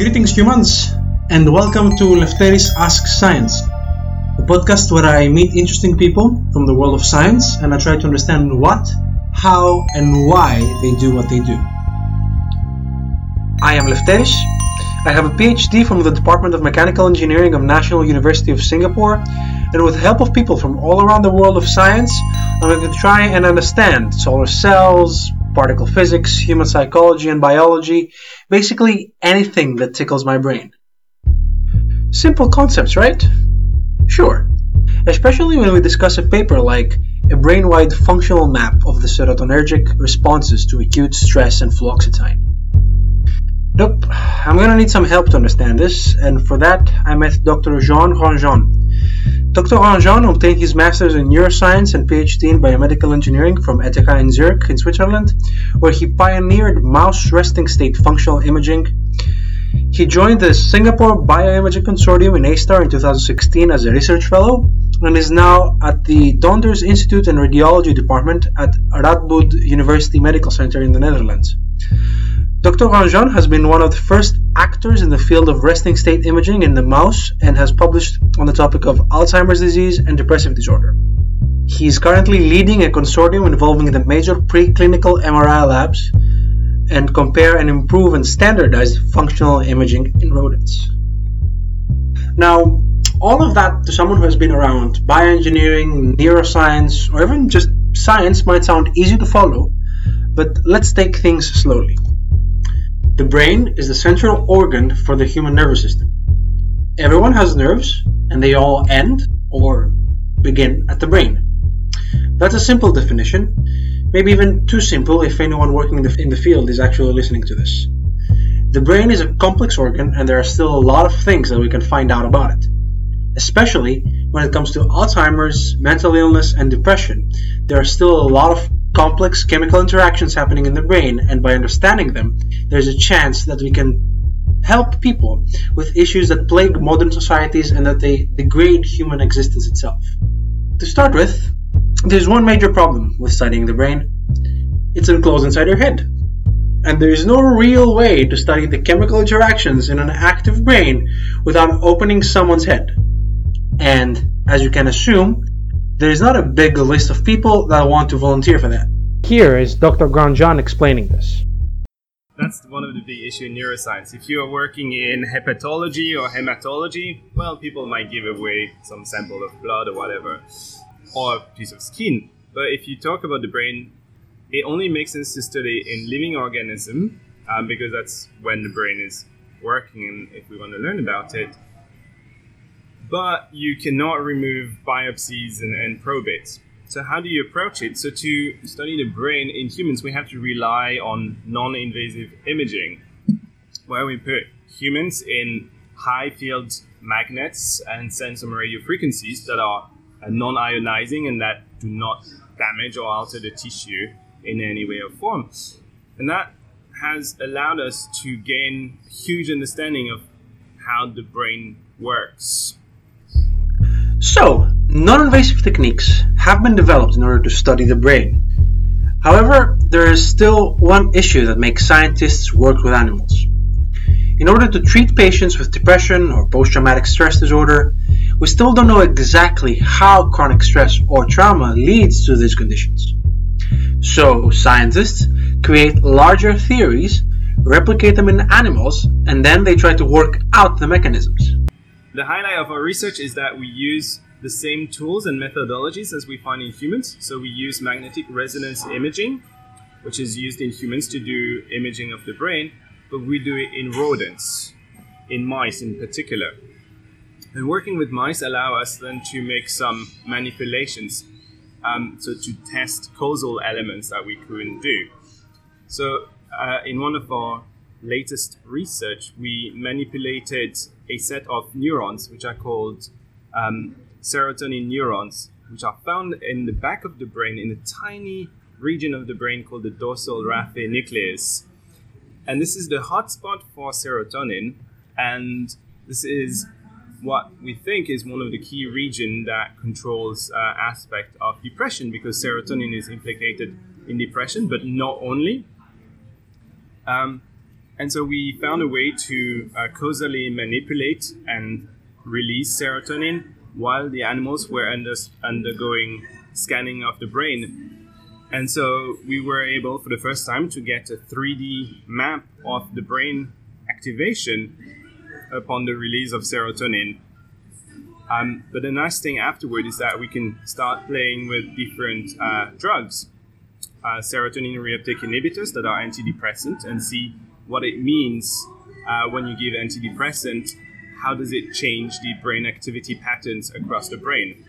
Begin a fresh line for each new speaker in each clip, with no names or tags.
Greetings, humans, and welcome to Lefteris Ask Science, a podcast where I meet interesting people from the world of science and I try to understand what, how, and why they do what they do. I am Lefteris. I have a PhD from the Department of Mechanical Engineering of National University of Singapore, and with the help of people from all around the world of science, I'm going to try and understand solar cells, particle physics, human psychology, and biology, basically anything that tickles my brain. Simple concepts, right? Sure. Especially when we discuss a paper like a brain-wide functional map of the serotonergic responses to acute stress and fluoxetine. Nope, I'm gonna need some help to understand this, and for that I met Dr. Jean Grandjean. Dr. Grandjean obtained his master's in neuroscience and PhD in biomedical engineering from ETH in Zurich in Switzerland, where he pioneered mouse resting state functional imaging. He joined the Singapore Bioimaging Consortium in A*STAR in 2016 as a research fellow and is now at the Donders Institute and Radiology Department at Radboud University Medical Center in the Netherlands. Dr. Grandjean has been one of the first actors in the field of resting state imaging in the mouse and has published on the topic of Alzheimer's disease and depressive disorder. He is currently leading a consortium involving the major preclinical MRI labs and compare and improve and standardize functional imaging in rodents. Now, all of that to someone who has been around bioengineering, neuroscience, or even just science might sound easy to follow, but let's take things slowly. The brain is the central organ for the human nervous system. Everyone has nerves, and they all end or begin at the brain. That's a simple definition, maybe even too simple if anyone working in the, field is actually listening to this. The brain is a complex organ, and there are still a lot of things that we can find out about it. Especially when it comes to Alzheimer's, mental illness, and depression, there are still a lot of complex chemical interactions happening in the brain, and by understanding them, there's a chance that we can help people with issues that plague modern societies and that they degrade human existence itself. To start with, there's one major problem with studying the brain it's enclosed inside your head. And there is no real way to study the chemical interactions in an active brain without opening someone's head. And, as you can assume, there is not a big list of people that want to volunteer for that. Here is Dr. Grandjean explaining this.
That's one of the big issues in neuroscience. If you are working in hepatology or hematology, well, people might give away some sample of blood or whatever, or a piece of skin. But if you talk about the brain, it only makes sense to study in living organism um, because that's when the brain is working and if we want to learn about it but you cannot remove biopsies and, and probe it. So how do you approach it? So to study the brain in humans, we have to rely on non-invasive imaging, where we put humans in high field magnets and send some radio frequencies that are uh, non-ionizing and that do not damage or alter the tissue in any way or form. And that has allowed us to gain huge understanding of how the brain works.
So, non-invasive techniques have been developed in order to study the brain. However, there is still one issue that makes scientists work with animals. In order to treat patients with depression or post-traumatic stress disorder, we still don't know exactly how chronic stress or trauma leads to these conditions. So, scientists create larger theories, replicate them in animals, and then they try to work out the mechanisms.
The highlight of our research is that we use the same tools and methodologies as we find in humans. So we use magnetic resonance imaging, which is used in humans to do imaging of the brain, but we do it in rodents, in mice in particular. And working with mice allow us then to make some manipulations, um, so to test causal elements that we couldn't do. So uh, in one of our latest research, we manipulated a set of neurons, which are called um, serotonin neurons, which are found in the back of the brain in a tiny region of the brain called the dorsal raphe nucleus. And this is the hotspot for serotonin, and this is what we think is one of the key region that controls uh, aspect of depression because serotonin is implicated in depression, but not only. Um, And so we found a way to uh, causally manipulate and release serotonin while the animals were under, undergoing scanning of the brain. And so we were able, for the first time, to get a 3D map of the brain activation upon the release of serotonin. Um, but the nice thing afterward is that we can start playing with different uh, drugs, uh, serotonin reuptake inhibitors that are antidepressant, and see what it means uh, when you give antidepressant, how does it change the brain activity patterns across the brain.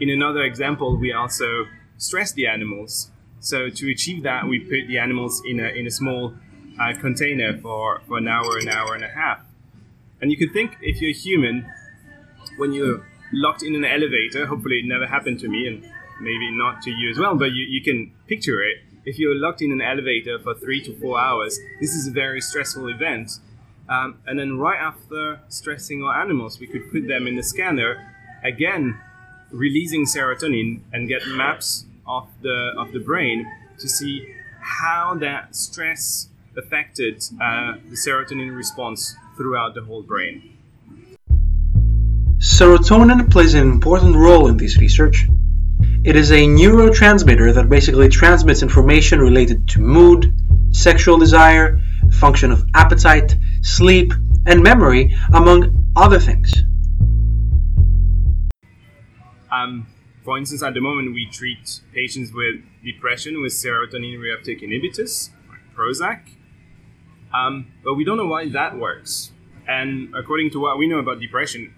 In another example, we also stress the animals. So to achieve that, we put the animals in a, in a small uh, container for, for an hour, an hour and a half. And you could think if you're human, when you're locked in an elevator, hopefully it never happened to me and maybe not to you as well, but you, you can picture it if you're locked in an elevator for three to four hours, this is a very stressful event. Um, and then right after stressing our animals, we could put them in the scanner, again releasing serotonin and get maps of the of the brain to see how that stress affected uh, the serotonin response throughout the whole brain.
Serotonin plays an important role in this research it is a neurotransmitter that basically transmits information related to mood, sexual desire, function of appetite, sleep, and memory, among other things.
Um, for instance, at the moment, we treat patients with depression with serotonin reuptake inhibitors, like Prozac. Um, but we don't know why that works. And according to what we know about depression,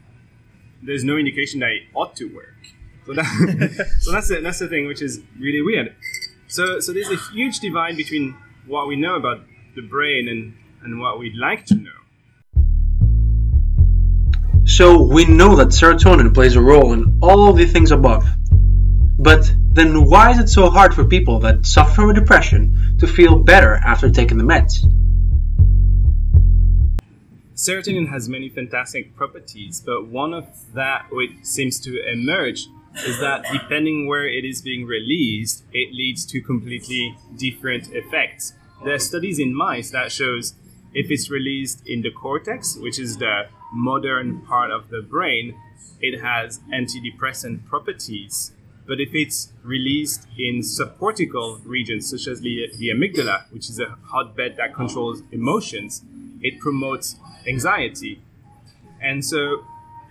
there's no indication that it ought to work. So, that, so that's it. That's the thing, which is really weird. So, so there's a huge divide between what we know about the brain and, and what we'd like to know.
So we know that serotonin plays a role in all the things above. But then why is it so hard for people that suffer from depression to feel better after taking the meds?
Serotonin has many fantastic properties, but one of that which seems to emerge is that depending where it is being released, it leads to completely different effects. There are studies in mice that shows if it's released in the cortex, which is the modern part of the brain, it has antidepressant properties. But if it's released in subcortical regions, such as the, the amygdala, which is a hotbed that controls emotions, it promotes anxiety. And so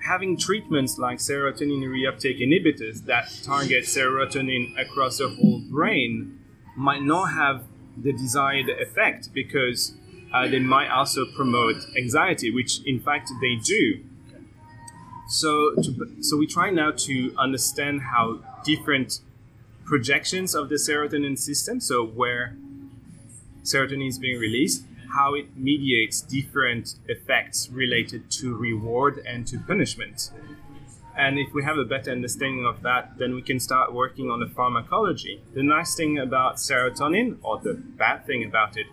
having treatments like serotonin reuptake inhibitors that target serotonin across the whole brain might not have the desired effect because uh, they might also promote anxiety, which in fact they do. So, to, so we try now to understand how different projections of the serotonin system, so where serotonin is being released, how it mediates different effects related to reward and to punishment. And if we have a better understanding of that, then we can start working on the pharmacology. The nice thing about serotonin, or the bad thing about it,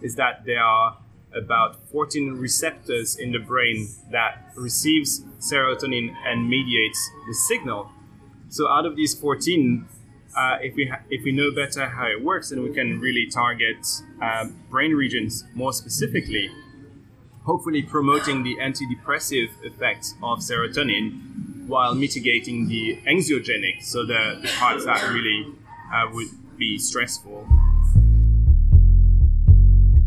is that there are about 14 receptors in the brain that receives serotonin and mediates the signal. So out of these 14, uh, if we ha- if we know better how it works, then we can really target uh, brain regions more specifically, hopefully promoting the antidepressive effects of serotonin while mitigating the anxiogenic, so the, the parts that really uh, would be stressful.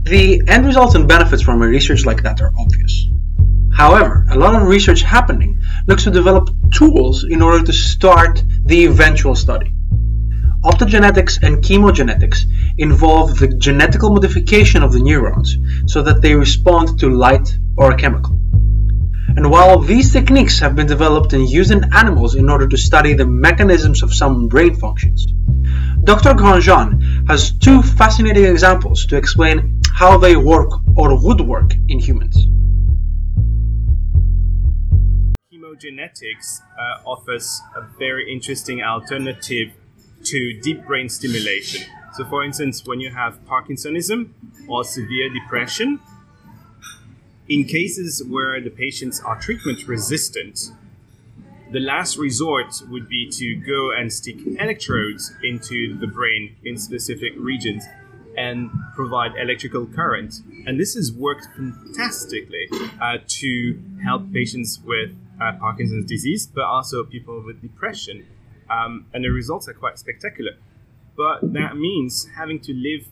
The end results and benefits from a research like that are obvious. However, a lot of research happening looks to develop tools in order to start the eventual study. Optogenetics and chemogenetics involve the genetical modification of the neurons so that they respond to light or a chemical. And while these techniques have been developed and used in animals in order to study the mechanisms of some brain functions, Dr. Grandjean has two fascinating examples to explain how they work or would work in humans.
Chemogenetics uh, offers a very interesting alternative to deep brain stimulation. So, for instance, when you have Parkinsonism or severe depression, in cases where the patients are treatment resistant, the last resort would be to go and stick electrodes into the brain in specific regions. and provide electrical current. And this has worked fantastically uh, to help patients with uh, Parkinson's disease, but also people with depression. Um, and the results are quite spectacular. But that means having to live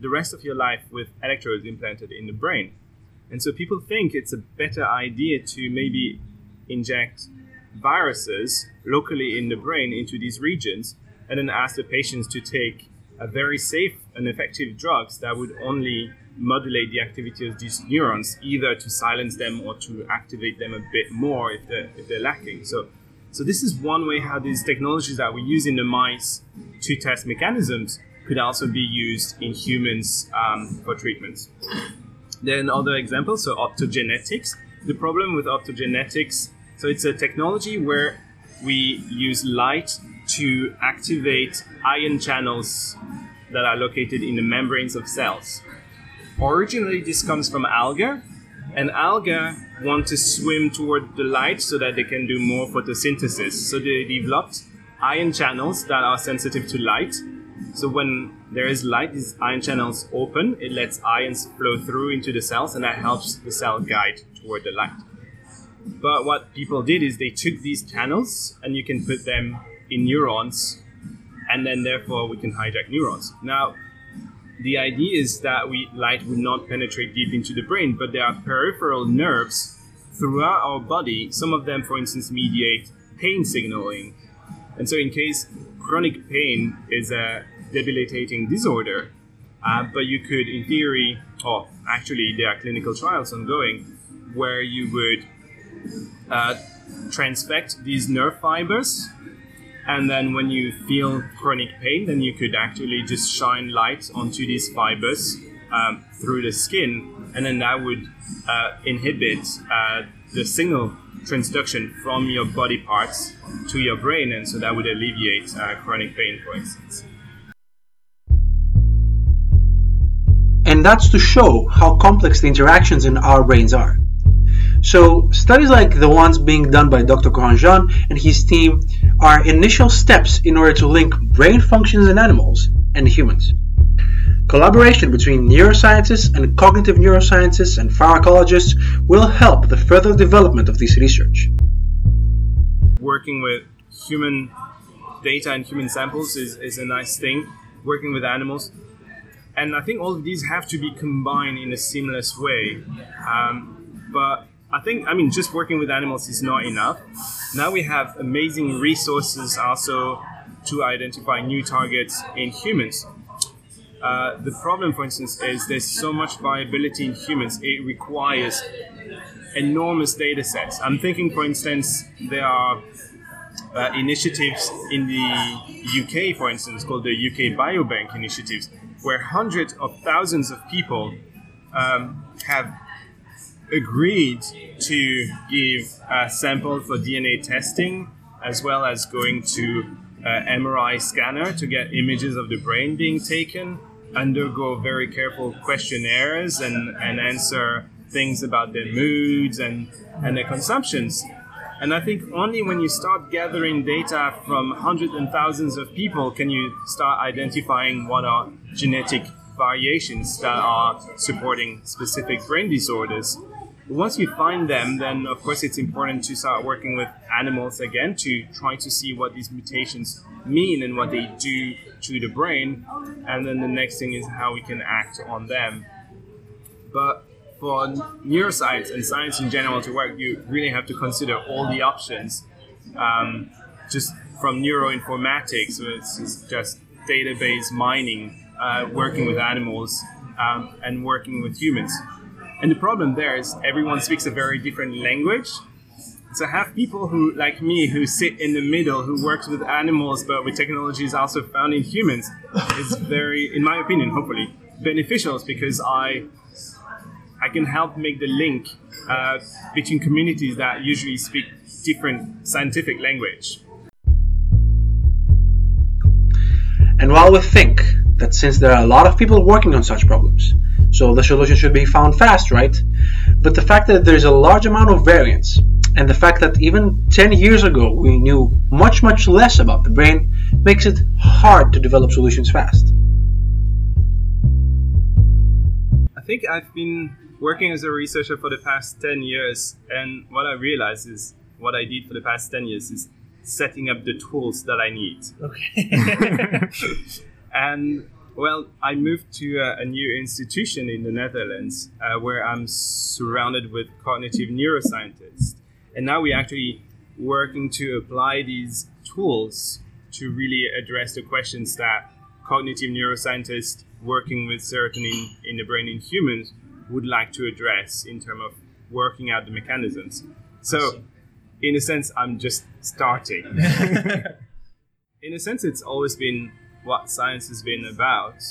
the rest of your life with electrodes implanted in the brain. And so people think it's a better idea to maybe inject viruses locally in the brain into these regions and then ask the patients to take a very safe and effective drugs that would only modulate the activity of these neurons, either to silence them or to activate them a bit more if they're, if they're lacking. So, so this is one way how these technologies that we use in the mice to test mechanisms could also be used in humans um, for treatments. Then other examples, so optogenetics. The problem with optogenetics, so it's a technology where we use light to activate ion channels that are located in the membranes of cells. Originally, this comes from algae, and algae want to swim toward the light so that they can do more photosynthesis. So they developed ion channels that are sensitive to light. So when there is light, these ion channels open, it lets ions flow through into the cells, and that helps the cell guide toward the light. But what people did is they took these channels, and you can put them in neurons, and then therefore we can hijack neurons. Now, the idea is that we light would not penetrate deep into the brain, but there are peripheral nerves throughout our body. Some of them, for instance, mediate pain signaling. And so, in case chronic pain is a debilitating disorder, uh, but you could, in theory, or actually, there are clinical trials ongoing where you would uh, transfect these nerve fibers and then when you feel chronic pain then you could actually just shine light onto these fibers um, through the skin. And then that would uh, inhibit uh, the signal transduction from your body parts to your brain. And so that would alleviate uh, chronic pain for instance.
And that's to show how complex the interactions in our brains are so studies like the ones being done by Dr. Grandjean and his team are initial steps in order to link brain functions in animals and humans. Collaboration between neuroscientists and cognitive neuroscientists and pharmacologists will help the further development of this research.
Working with human data and human samples is, is a nice thing. Working with animals. And I think all of these have to be combined in a seamless way. Um, but I think, I mean, just working with animals is not enough. Now we have amazing resources also to identify new targets in humans. Uh, the problem, for instance, is there's so much variability in humans. It requires enormous data sets. I'm thinking, for instance, there are uh, initiatives in the UK, for instance, called the UK Biobank initiatives, where hundreds of thousands of people um, have agreed to give a sample for DNA testing, as well as going to uh, an MRI scanner to get images of the brain being taken, undergo very careful questionnaires, and, and answer things about their moods and, and their consumptions. And I think only when you start gathering data from hundreds and thousands of people can you start identifying what are genetic variations that are supporting specific brain disorders once you find them, then of course it's important to start working with animals again to try to see what these mutations mean and what they do to the brain. And then the next thing is how we can act on them. But for neuroscience and science in general to work, you really have to consider all the options. Um, just from neuroinformatics, so it's just database mining, uh, working with animals, um, and working with humans. And the problem there is everyone speaks a very different language. So have people who, like me, who sit in the middle, who works with animals but with technologies also found in humans, is very, in my opinion, hopefully beneficial because I, I can help make the link uh, between communities that usually speak different scientific language.
And while we think that since there are a lot of people working on such problems, so the solution should be found fast, right? But the fact that there's a large amount of variance, and the fact that even 10 years ago we knew much, much less about the brain, makes it hard to develop solutions fast.
I think I've been working as a researcher for the past 10 years, and what I realized is what I did for the past 10 years is setting up the tools that I need.
Okay.
and well, I moved to a, a new institution in the Netherlands uh, where I'm surrounded with cognitive neuroscientists. And now we're actually working to apply these tools to really address the questions that cognitive neuroscientists working with serotonin in the brain in humans would like to address in terms of working out the mechanisms. So, in a sense, I'm just starting. in a sense, it's always been what science has been about.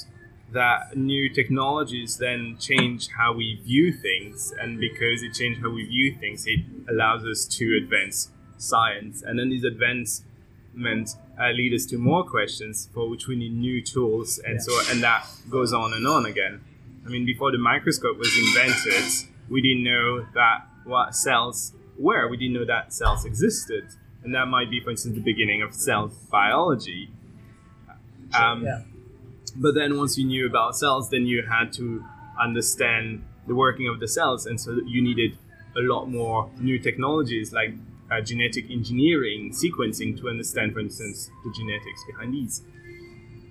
That new technologies then change how we view things, and because it changes how we view things, it allows us to advance science. And then these advancements uh, lead us to more questions for which we need new tools, and yeah. so and that goes on and on again. I mean, before the microscope was invented, we didn't know that what cells were. We didn't know that cells existed, and that might be, for instance, the beginning of cell biology. Um, yeah. But then, once you knew about cells, then you had to understand the working of the cells, and so you needed a lot more new technologies like uh, genetic engineering, sequencing to understand, for instance, the genetics behind these.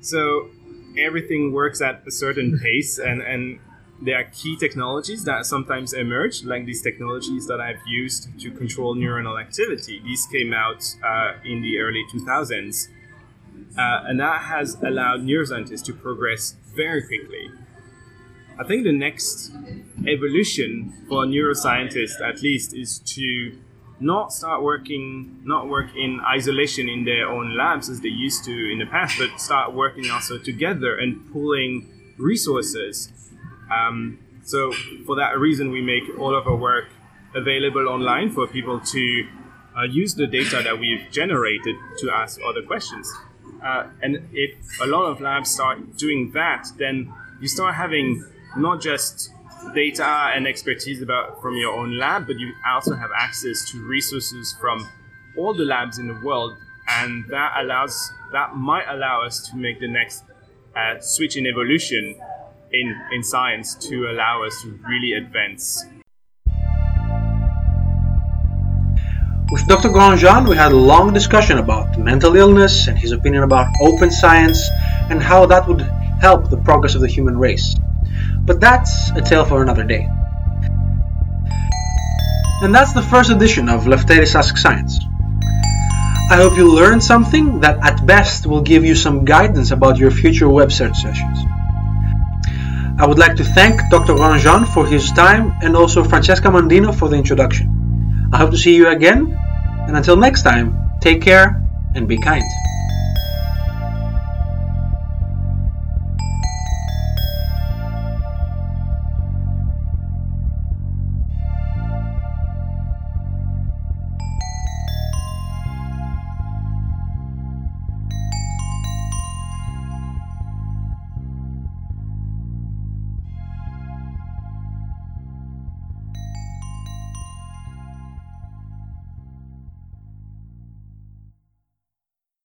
So everything works at a certain pace, and, and there are key technologies that sometimes emerge, like these technologies that I've used to control neuronal activity. These came out uh, in the early 2000s. Uh, and that has allowed neuroscientists to progress very quickly. I think the next evolution for neuroscientists, at least, is to not start working, not work in isolation in their own labs as they used to in the past, but start working also together and pooling resources. Um, so for that reason, we make all of our work available online for people to uh, use the data that we've generated to ask other questions. Uh, and if a lot of labs start doing that, then you start having not just data and expertise about from your own lab, but you also have access to resources from all the labs in the world, and that allows that might allow us to make the next uh, switch in evolution in in science to allow us to really advance.
With Dr. Grandjean, we had a long discussion about mental illness and his opinion about open science and how that would help the progress of the human race. But that's a tale for another day. And that's the first edition of Lefteris Ask Science. I hope you learned something that at best will give you some guidance about your future web search sessions. I would like to thank Dr. Grandjean for his time and also Francesca Mandino for the introduction. I hope to see you again, and until next time, take care and be kind.